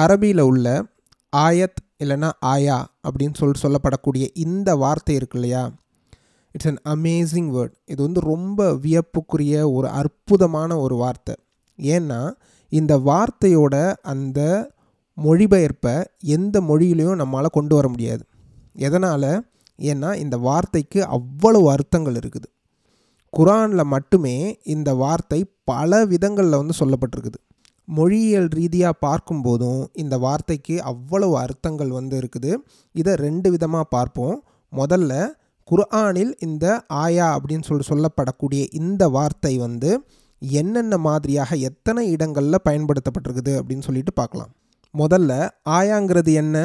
அரபியில் உள்ள ஆயத் இல்லைன்னா ஆயா அப்படின்னு சொல்லி சொல்லப்படக்கூடிய இந்த வார்த்தை இருக்கு இல்லையா? இட்ஸ் அன் அமேசிங் வேர்ட் இது வந்து ரொம்ப வியப்புக்குரிய ஒரு அற்புதமான ஒரு வார்த்தை. ஏன்னா இந்த வார்த்தையோட அந்த மொழிபெயர்ப்பை எந்த மொழியிலையும் நம்மளால் கொண்டு வர முடியாது. எதனால்? ஏன்னா இந்த வார்த்தைக்கு அவ்வளவு அர்த்தங்கள் இருக்குது. குரானில் மட்டுமே இந்த வார்த்தை பல விதங்களில் வந்து சொல்லப்பட்டிருக்குது. மொழியியல் ரீதியாக பார்க்கும்போதும் இந்த வார்த்தைக்கு அவ்வளவு அர்த்தங்கள் வந்து இருக்குது. இதை ரெண்டு விதமாக பார்ப்போம். முதல்ல குர்ஆனில் இந்த ஆயா அப்படின்னு சொல்லி சொல்லப்படக்கூடிய இந்த வார்த்தை வந்து என்னென்ன மாதிரியாக எத்தனை இடங்களில் பயன்படுத்தப்பட்டிருக்குது அப்படின்னு சொல்லிட்டு பார்க்கலாம். முதல்ல ஆயாங்கிறது என்ன?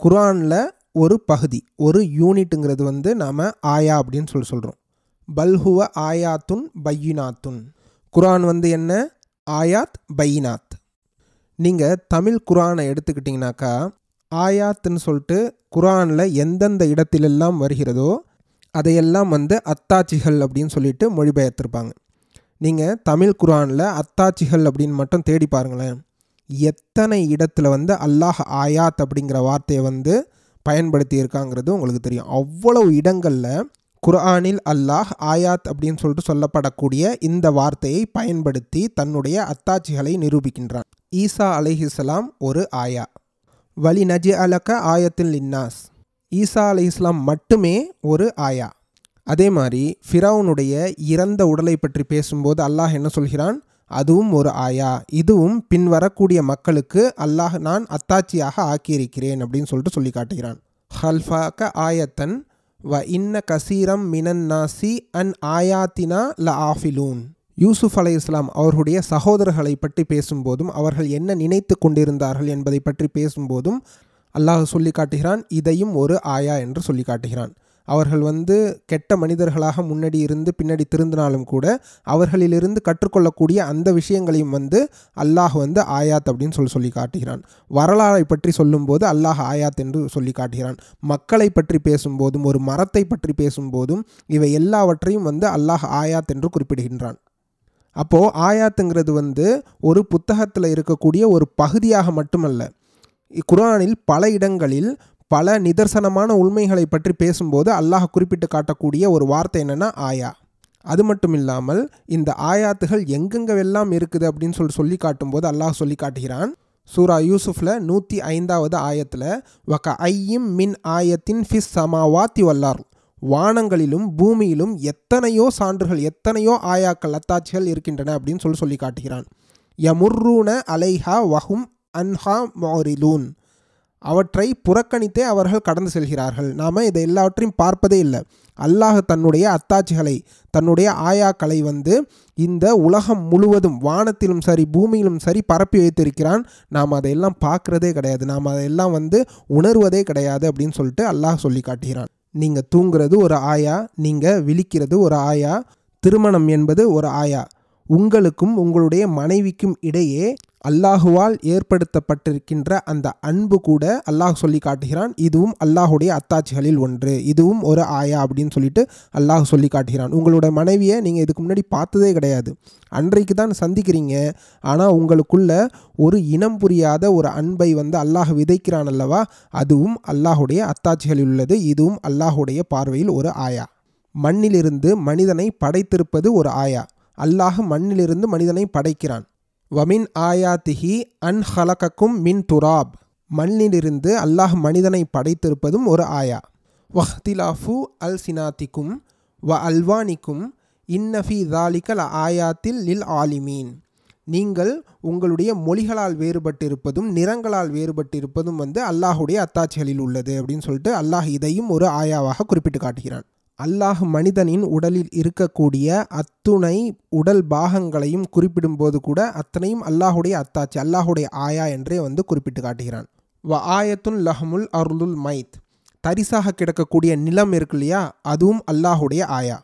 குர்ஆனில் ஒரு பகுதி ஒரு யூனிட்டுங்கிறது வந்து நாம் ஆயா அப்படின்னு சொல்லி சொல்கிறோம் பல்ஹுவ ஆயாத்துன் பையினாத்துன். குரான் வந்து என்ன? ஆயாத் பைனாத் நீங்கள் தமிழ் குரானை எடுத்துக்கிட்டிங்கனாக்கா ஆயாத்துன்னு சொல்லிட்டு குரானில் எந்தெந்த இடத்திலெல்லாம் வருகிறதோ அதையெல்லாம் வந்து அத்தாட்சிகள் அப்படின்னு சொல்லிட்டு மொழிபெயர்த்திருப்பாங்க. நீங்கள் தமிழ் குரானில் அத்தாட்சிகள் அப்படின்னு மட்டும் தேடி பாருங்களேன். எத்தனை இடத்துல வந்து அல்லாஹ் ஆயாத் அப்படிங்கிற வார்த்தையை வந்து பயன்படுத்தி இருக்காங்கிறது உங்களுக்கு தெரியும். அவ்வளவு இடங்களில் குர்ஆனில் அல்லாஹ் ஆயாத் அப்படின்னு சொல்லிட்டு சொல்லப்படக்கூடிய இந்த வார்த்தையை பயன்படுத்தி தன்னுடைய அத்தாட்சிகளை நிரூபிக்கின்றான். ஈசா அலிஹிஸ்லாம் ஒரு ஆயா. வலி நஜி அலக்க ஆயத்தில் இன்னாஸ் ஈசா அலி இஸ்லாம் மட்டுமே ஒரு ஆயா. அதே மாதிரி ஃபிரௌனுடைய இறந்த உடலை பற்றி பேசும்போது அல்லாஹ் என்ன சொல்கிறான்? அதுவும் ஒரு ஆயா. இதுவும் பின்வரக்கூடிய மக்களுக்கு அல்லாஹ் நான் அத்தாட்சியாக ஆக்கியிருக்கிறேன் அப்படின்னு சொல்லிட்டு சொல்லி காட்டுகிறான் ஹல்ஃபாக்க ஆயத்தன் வ இன்ன கசீரம் மினன் நாசி அன் ஆயாத்தினா ல ஆஃபிலூன் யூசுப் அலை இஸ்லாம் அவர்களுடைய சகோதரர்களை பற்றி பேசும்போதும் அவர்கள் என்ன நினைத்து கொண்டிருந்தார்கள் என்பதை பற்றி பேசும்போதும் அல்லாஹ் சொல்லி காட்டுகிறான் இதையும் ஒரு ஆயா என்று சொல்லி காட்டுகிறான். அவர்கள் வந்து கெட்ட மனிதர்களாக முன்னாடி இருந்து பின்னாடி திருந்தினாலும் கூட அவர்களிலிருந்து கற்றுக்கொள்ளக்கூடிய அந்த விஷயங்களையும் வந்து அல்லாஹ் வந்து ஆயாத் அப்படின்னு சொல்லி சொல்லி காட்டுகிறான். வரலாறை பற்றி சொல்லும்போது அல்லாஹ் ஆயாத் என்று சொல்லி காட்டுகிறான். மக்களை பற்றி பேசும்போதும் ஒரு மரத்தை பற்றி பேசும்போதும் இவை எல்லாவற்றையும் வந்து அல்லாஹ் ஆயாத் என்று குறிப்பிடுகின்றான். அப்போது ஆயாத்துங்கிறது வந்து ஒரு புத்தகத்தில் இருக்கக்கூடிய ஒரு பகுதியாக மட்டுமல்ல குரானில் பல இடங்களில் பல நிதர்சனமான உண்மைகளை பற்றி பேசும்போது அல்லாஹ் குறிப்பிட்டு காட்டக்கூடிய ஒரு வார்த்தை என்னென்னா ஆயா. அது மட்டும் இல்லாமல் இந்த ஆயாத்துகள் எங்கெங்கெல்லாம் இருக்குது அப்படின்னு சொல்லி சொல்லி காட்டும்போது அல்லாஹ் சொல்லி காட்டுகிறான். சூரா யூசுஃபில் நூற்றி ஐந்தாவது ஆயத்தில் வக ஐயும் மின் ஆயத்தின் ஃபிஸ் சமாவாத்தி வல்லார் வானங்களிலும் பூமியிலும் எத்தனையோ சான்றுகள் எத்தனையோ ஆயாக்கள் அத்தாட்சிகள் இருக்கின்றன அப்படின்னு சொல்லி சொல்லி காட்டுகிறான். யமுர்ரூன அலைஹா வஹும் அன்ஹா மோரிலூன் அவற்றை புறக்கணித்தே அவர்கள் கடந்து செல்கிறார்கள். நாம் இதை எல்லாவற்றையும் பார்ப்பதே இல்லை. அல்லாஹ் தன்னுடைய அத்தாட்சிகளை தன்னுடைய ஆயாக்களை வந்து இந்த உலகம் முழுவதும் வானத்திலும் சரி பூமியிலும் சரி பரப்பி வைத்திருக்கிறான். நாம் அதையெல்லாம் பார்க்குறதே கிடையாது. நாம் அதையெல்லாம் வந்து உணர்வதே கிடையாது அப்படின்னு சொல்லிட்டு அல்லாஹ் சொல்லி காட்டுகிறான். நீங்கள் தூங்குறது ஒரு ஆயா நீங்கள் விழிக்கிறது ஒரு ஆயா திருமணம் என்பது ஒரு ஆயா. உங்களுக்கும் உங்களுடைய மனைவிக்கும் இடையே அல்லாஹுவால் ஏற்படுத்தப்பட்டிருக்கின்ற அந்த அன்பு கூட அல்லாஹ் சொல்லி காட்டுகிறான். இதுவும் அல்லாஹுடைய அத்தாட்சிகளில் ஒன்று. இதுவும் ஒரு ஆயா அப்படின்னு சொல்லிட்டு அல்லாஹ் சொல்லி காட்டுகிறான். உங்களோட மனைவியை நீங்கள் இதுக்கு முன்னாடி பார்த்ததே கிடையாது. அன்றைக்கு தான் சந்திக்கிறீங்க. ஆனால் உங்களுக்குள்ள ஒரு இனம் புரியாத ஒரு அன்பை வந்து அல்லாஹ் விதைக்கிறான் அல்லவா? அதுவும் அல்லாஹுடைய அத்தாட்சிகளில் உள்ளது. இதுவும் அல்லாஹுடைய பார்வையில் ஒரு ஆயா. மண்ணிலிருந்து மனிதனை படைத்திருப்பது ஒரு ஆயா. அல்லாஹ் மண்ணிலிருந்து மனிதனை படைக்கிறான். வமின் ஆயாத்திஹி அன் ஹலகக்கும் மின் துராப். மண்ணிலிருந்து அல்லாஹ் மனிதனை படைத்திருப்பதும் ஒரு ஆயா. வஹ்திலாஃபு அல் சினாத்திக்கும் வ அல்வானிக்கும் இன்னஃபி தாலிக்கல் ஆயாத்தில் லில் ஆலிமீன். நீங்கள் உங்களுடைய மொழிகளால் வேறுபட்டிருப்பதும் நிறங்களால் வேறுபட்டிருப்பதும் வந்து அல்லாஹுடைய அத்தாட்சிகளில் உள்ளது அப்படின்னு சொல்லிட்டு அல்லாஹ் இதையும் ஒரு ஆயாவாக குறிப்பிட்டு காட்டுகிறான். அல்லாஹ் மனிதனின் உடலில் இருக்கக்கூடிய அத்துணை உடல் பாகங்களையும் குறிப்பிடும்போது கூட அத்தனையும் அல்லாஹுடைய அத்தாச்சி அல்லாஹுடைய ஆயா என்றே வந்து குறிப்பிட்டு காட்டுகிறான். வ ஆயத்துன் லஹமுல் அருளுல் மைத். தரிசாக கிடக்கக்கூடிய நிலம் இருக்கு இல்லையா? அதுவும் அல்லாஹுடைய ஆயா.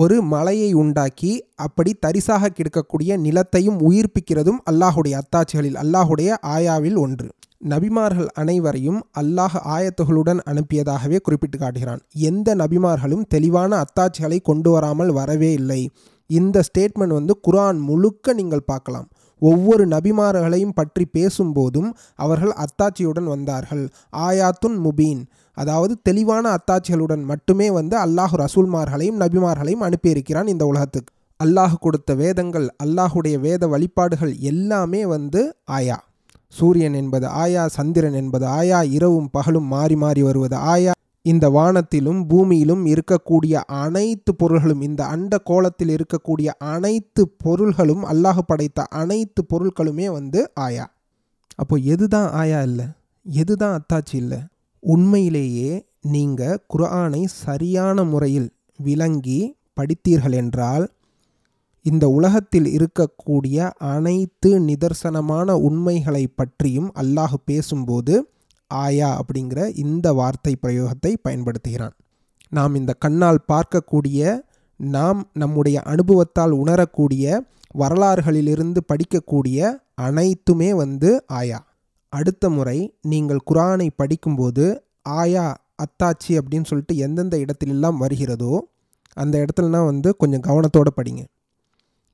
ஒரு மலையை உண்டாக்கி அப்படி தரிசாக கிடக்கக்கூடிய நிலத்தையும் உயிர்ப்பிக்கிறதும் அல்லாஹுடைய அத்தாட்சிகளில் அல்லாஹுடைய ஆயாவில் ஒன்று. நபிமார்கள் அனைவரையும் அல்லாஹ் ஆயத்துகளுடன் அனுப்பியதாகவே குறிப்பிட்டு காட்டுகிறான். எந்த நபிமார்களும் தெளிவான அத்தாட்சிகளை கொண்டு வராமல் வரவே இல்லை. இந்த ஸ்டேட்மெண்ட் வந்து குரான் முழுக்க நீங்கள் பார்க்கலாம். ஒவ்வொரு நபிமார்களையும் பற்றி பேசும்போதும் அவர்கள் அத்தாட்சியுடன் வந்தார்கள். ஆயாத்துன் முபீன். அதாவது தெளிவான அத்தாட்சிகளுடன் மட்டுமே வந்து அல்லாஹ் ரசூல்மார்களையும் நபிமார்களையும் அனுப்பியிருக்கிறான் இந்த உலகத்துக்கு. அல்லாஹ் கொடுத்த வேதங்கள் அல்லாஹுடைய வேத வழிபாடுகள் எல்லாமே வந்து ஆயா. சூரியன் என்பது ஆயா சந்திரன் என்பது ஆயா இரவும் பகலும் மாறி மாறி வருவது ஆயா. இந்த வானத்திலும் பூமியிலும் இருக்கக்கூடிய அனைத்து பொருள்களும் இந்த அண்ட கோலத்தில் இருக்கக்கூடிய அனைத்து பொருள்களும் அல்லாஹ் படைத்த அனைத்து பொருட்களுமே வந்து ஆயா. அப்போ எதுதான் ஆயா இல்லை? எதுதான் அத்தாச்சி இல்லை? உண்மையிலேயே நீங்கள் குர்ஆனை சரியான முறையில் விளங்கி படித்தீர்கள் என்றால் இந்த உலகத்தில் இருக்கக்கூடிய அனைத்து நிதர்சனமான உண்மைகளை பற்றியும் அல்லாஹ் பேசும்போது ஆயா அப்படிங்கிற இந்த வார்த்தை பிரயோகத்தை பயன்படுத்துகிறான். நாம் இந்த கண்ணால் பார்க்கக்கூடிய நாம் நம்முடைய அனுபவத்தால் உணரக்கூடிய வரலாறுகளிலிருந்து படிக்கக்கூடிய அனைத்துமே வந்து ஆயா. அடுத்த முறை நீங்கள் குரானை படிக்கும்போது ஆயா அத்தாச்சி அப்படின்னு சொல்லிட்டு எந்தெந்த இடத்திலெல்லாம் வருகிறதோ அந்த இடத்துலலாம் வந்து கொஞ்சம் கவனத்தோடு படிங்க.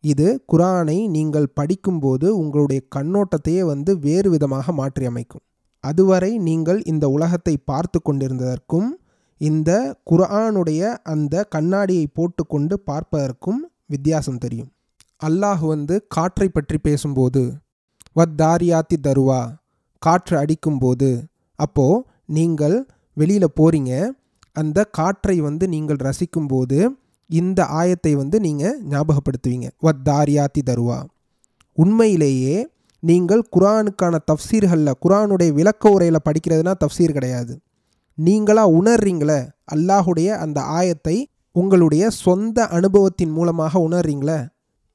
இது குரானை நீங்கள் படிக்கும்போது உங்களுடைய கண்ணோட்டத்தையே வந்து வேறு விதமாக மாற்றி அமைக்கும் அதுவரை நீங்கள் இந்த உலகத்தை பார்த்து கொண்டிருந்ததற்கும் இந்த குர்ஆனுடைய அந்த கண்ணாடியை போட்டுக்கொண்டு பார்ப்பதற்கும் வித்தியாசம் தெரியும். அல்லாஹ் வந்து காற்றை பற்றி பேசும்போது வத் தாரியாத்தி தருவா காற்று அடிக்கும்போது அப்போது நீங்கள் வெளியில் போகிறீங்க அந்த காற்றை வந்து நீங்கள் ரசிக்கும்போது இந்த ஆயத்தை வந்து நீங்கள் ஞாபகப்படுத்துவீங்க. வத் தாரியாத்தி தருவா உண்மையிலேயே நீங்கள் குரானுக்கான தஃப்சீர்களில் குரானுடைய விளக்க உரையில் படிக்கிறதுனா தஃப்சீர் கிடையாது. நீங்களாக உணர்றீங்களே அல்லாஹுடைய அந்த ஆயத்தை உங்களுடைய சொந்த அனுபவத்தின் மூலமாக உணர்றீங்களே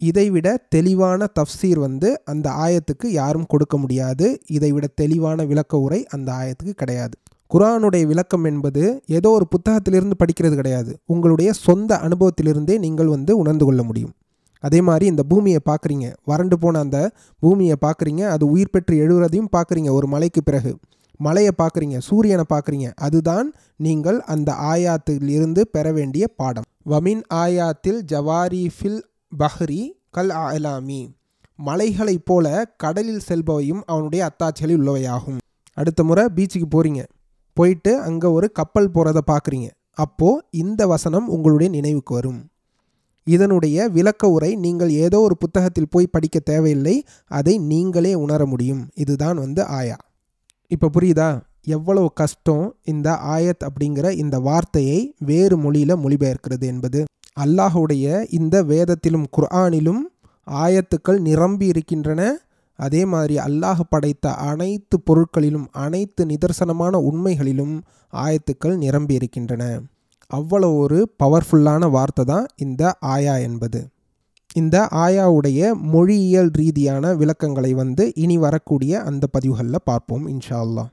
இதைவிட தெளிவான தஃப்சீர் வந்து அந்த ஆயத்துக்கு யாரும் கொடுக்க முடியாது. இதைவிட தெளிவான விளக்க உரை அந்த ஆயத்துக்கு கிடையாது. குரானுடைய விளக்கம் என்பது ஏதோ ஒரு புத்தகத்திலிருந்து படிக்கிறது கிடையாது. உங்களுடைய சொந்த அனுபவத்திலிருந்தே நீங்கள் வந்து உணர்ந்து கொள்ள முடியும். அதே மாதிரி இந்த பூமியை பார்க்குறீங்க. வறண்டு போன அந்த பூமியை பார்க்குறீங்க. அது உயிர் பெற்று எழுகிறதையும் பார்க்குறீங்க. ஒரு மலைக்கு பிறகு மலையை பார்க்குறீங்க. சூரியனை பார்க்குறீங்க. அதுதான் நீங்கள் அந்த ஆயாத்தில் இருந்து பெற வேண்டிய பாடம். வமின் ஆயாத்தில் ஜவாரி ஃபில் பஹ்ரி கல் அலாமி. மலைகளைப் போல கடலில் செல்பவையும் அவனுடைய அத்தாட்சிகளில் உள்ளவையாகும். அடுத்த முறை பீச்சுக்கு போகிறீங்க போயிட்டு அங்கே ஒரு கப்பல் போகிறத பார்க்குறீங்க. அப்போது இந்த வசனம் உங்களுடைய நினைவுக்கு வரும். இதனுடைய விளக்க உரை நீங்கள் ஏதோ ஒரு புத்தகத்தில் போய் படிக்க தேவையில்லை அதை நீங்களே உணர முடியும். இதுதான் வந்து ஆயா. இப்போ புரியுதா? எவ்வளவு கஷ்டம் இந்த ஆயத் அப்படிங்கிற இந்த வார்த்தையை வேறு மொழியில் மொழிபெயர்க்கிறது என்பது. அல்லாஹுடைய இந்த வேதத்திலும் குர்ஆனிலும் ஆயத்துக்கள் நிரம்பி இருக்கின்றன. அதே மாதிரி அல்லாஹ் படைத்த அனைத்து பொருட்களிலும் அனைத்து நிதர்சனமான உண்மைகளிலும் ஆயத்துக்கள் நிரம்பி இருக்கின்றன. அவ்வளோ ஒரு பவர்ஃபுல்லான வார்த்தை தான் இந்த ஆயா என்பது. இந்த ஆயாவுடைய மொழியியல் ரீதியான விளக்கங்களை வந்து இனி வரக்கூடிய அந்த பதிவுகளில் பார்ப்போம் இன்ஷா அல்லாஹ்.